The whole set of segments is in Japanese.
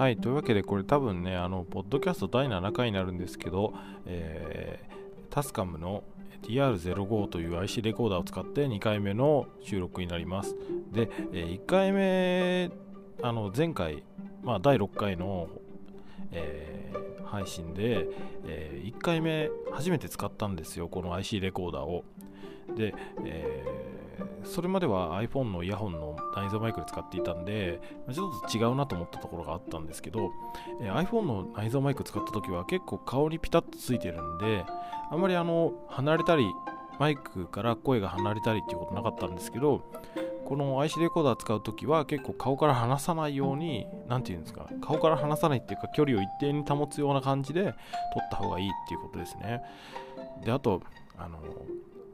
はい、というわけでこれ多分ね、あの、ポッドキャスト第7回になるんですけど、えー、タスカムの TR05 という IC レコーダーを使って2回目の収録になります。で、え1回目、あの前回、まあ、第6回の、えー、配信で、えー、1回目初めて使ったんですよ、この IC レコーダーを。で、えー、それまでは iPhone のイヤホンの内蔵マイクで使っていたんで、ちょっと違うなと思ったところがあったんですけど、え、iPhone の内蔵マイク使った時は結構顔にピタッとついてるんで、あんまりあの離れたり、マイクから声が離れたりっていうことなかったんですけど、この IC レコーダー使うときは結構顔から離さないように、なんていうんですか、顔から離さないっていうか距離を一定に保つような感じで撮った方がいいっていうことですね。で、あと、あの、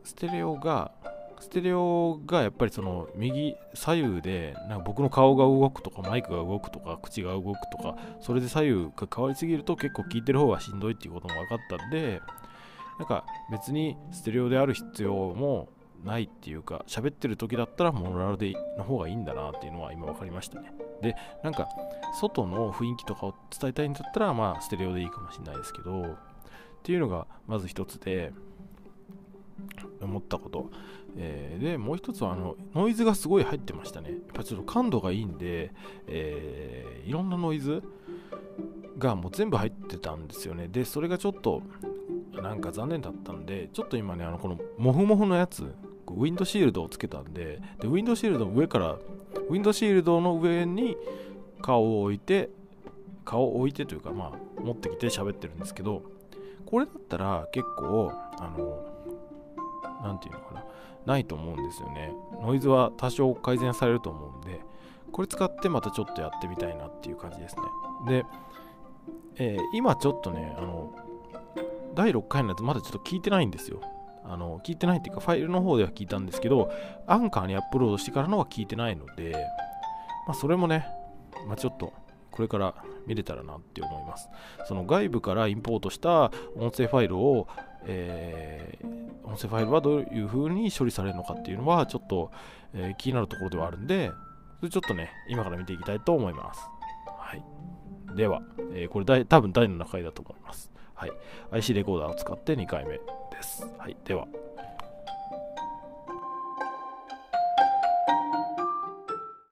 ステレオが、ステレオがやっぱりその右左右でなんか僕の顔が動くとかマイクが動くとか口が動くとかそれで左右が変わりすぎると結構聞いてる方がしんどいっていうことも分かったんでなんか別にステレオである必要もないっていうか喋ってる時だったらモノラルでの方がいいんだなっていうのは今分かりましたね。でなんか外の雰囲気とかを伝えたいんだったらまあステレオでいいかもしれないですけどっていうのがまず一つで思ったこと、えー、でもう一つはあのノイズがすごい入ってましたね。やっぱちょっと感度がいいんで、えー、いろんなノイズがもう全部入ってたんですよね。でそれがちょっとなんか残念だったんでちょっと今ねあのこのモフモフのやつウィンドシールドをつけたんででウィンドシールドの上からウィンドシールドの上に顔を置いて顔を置いてというかまあ持ってきて喋ってるんですけどこれだったら結構あの何て言うのかな。ないと思うんですよね。ノイズは多少改善されると思うんでこれ使ってまたちょっとやってみたいなっていう感じですね。で、えー、今ちょっとねあの第6回のやつまだちょっと聞いてないんですよ。あの聞いてないっていうかファイルの方では聞いたんですけどアンカーにアップロードしてからのは聞いてないのでまあそれもねまあちょっとこれから見れたらなって思います。その外部からインポートした音声ファイルを、えー、音声ファイルはどういう風に処理されるのかっていうのはちょっと、えー、気になるところではあるんで、それちょっとね、今から見ていきたいと思います。はい。では、えー、これ多分第7回だと思います。はい。IC レコーダーを使って2回目です。はい。では。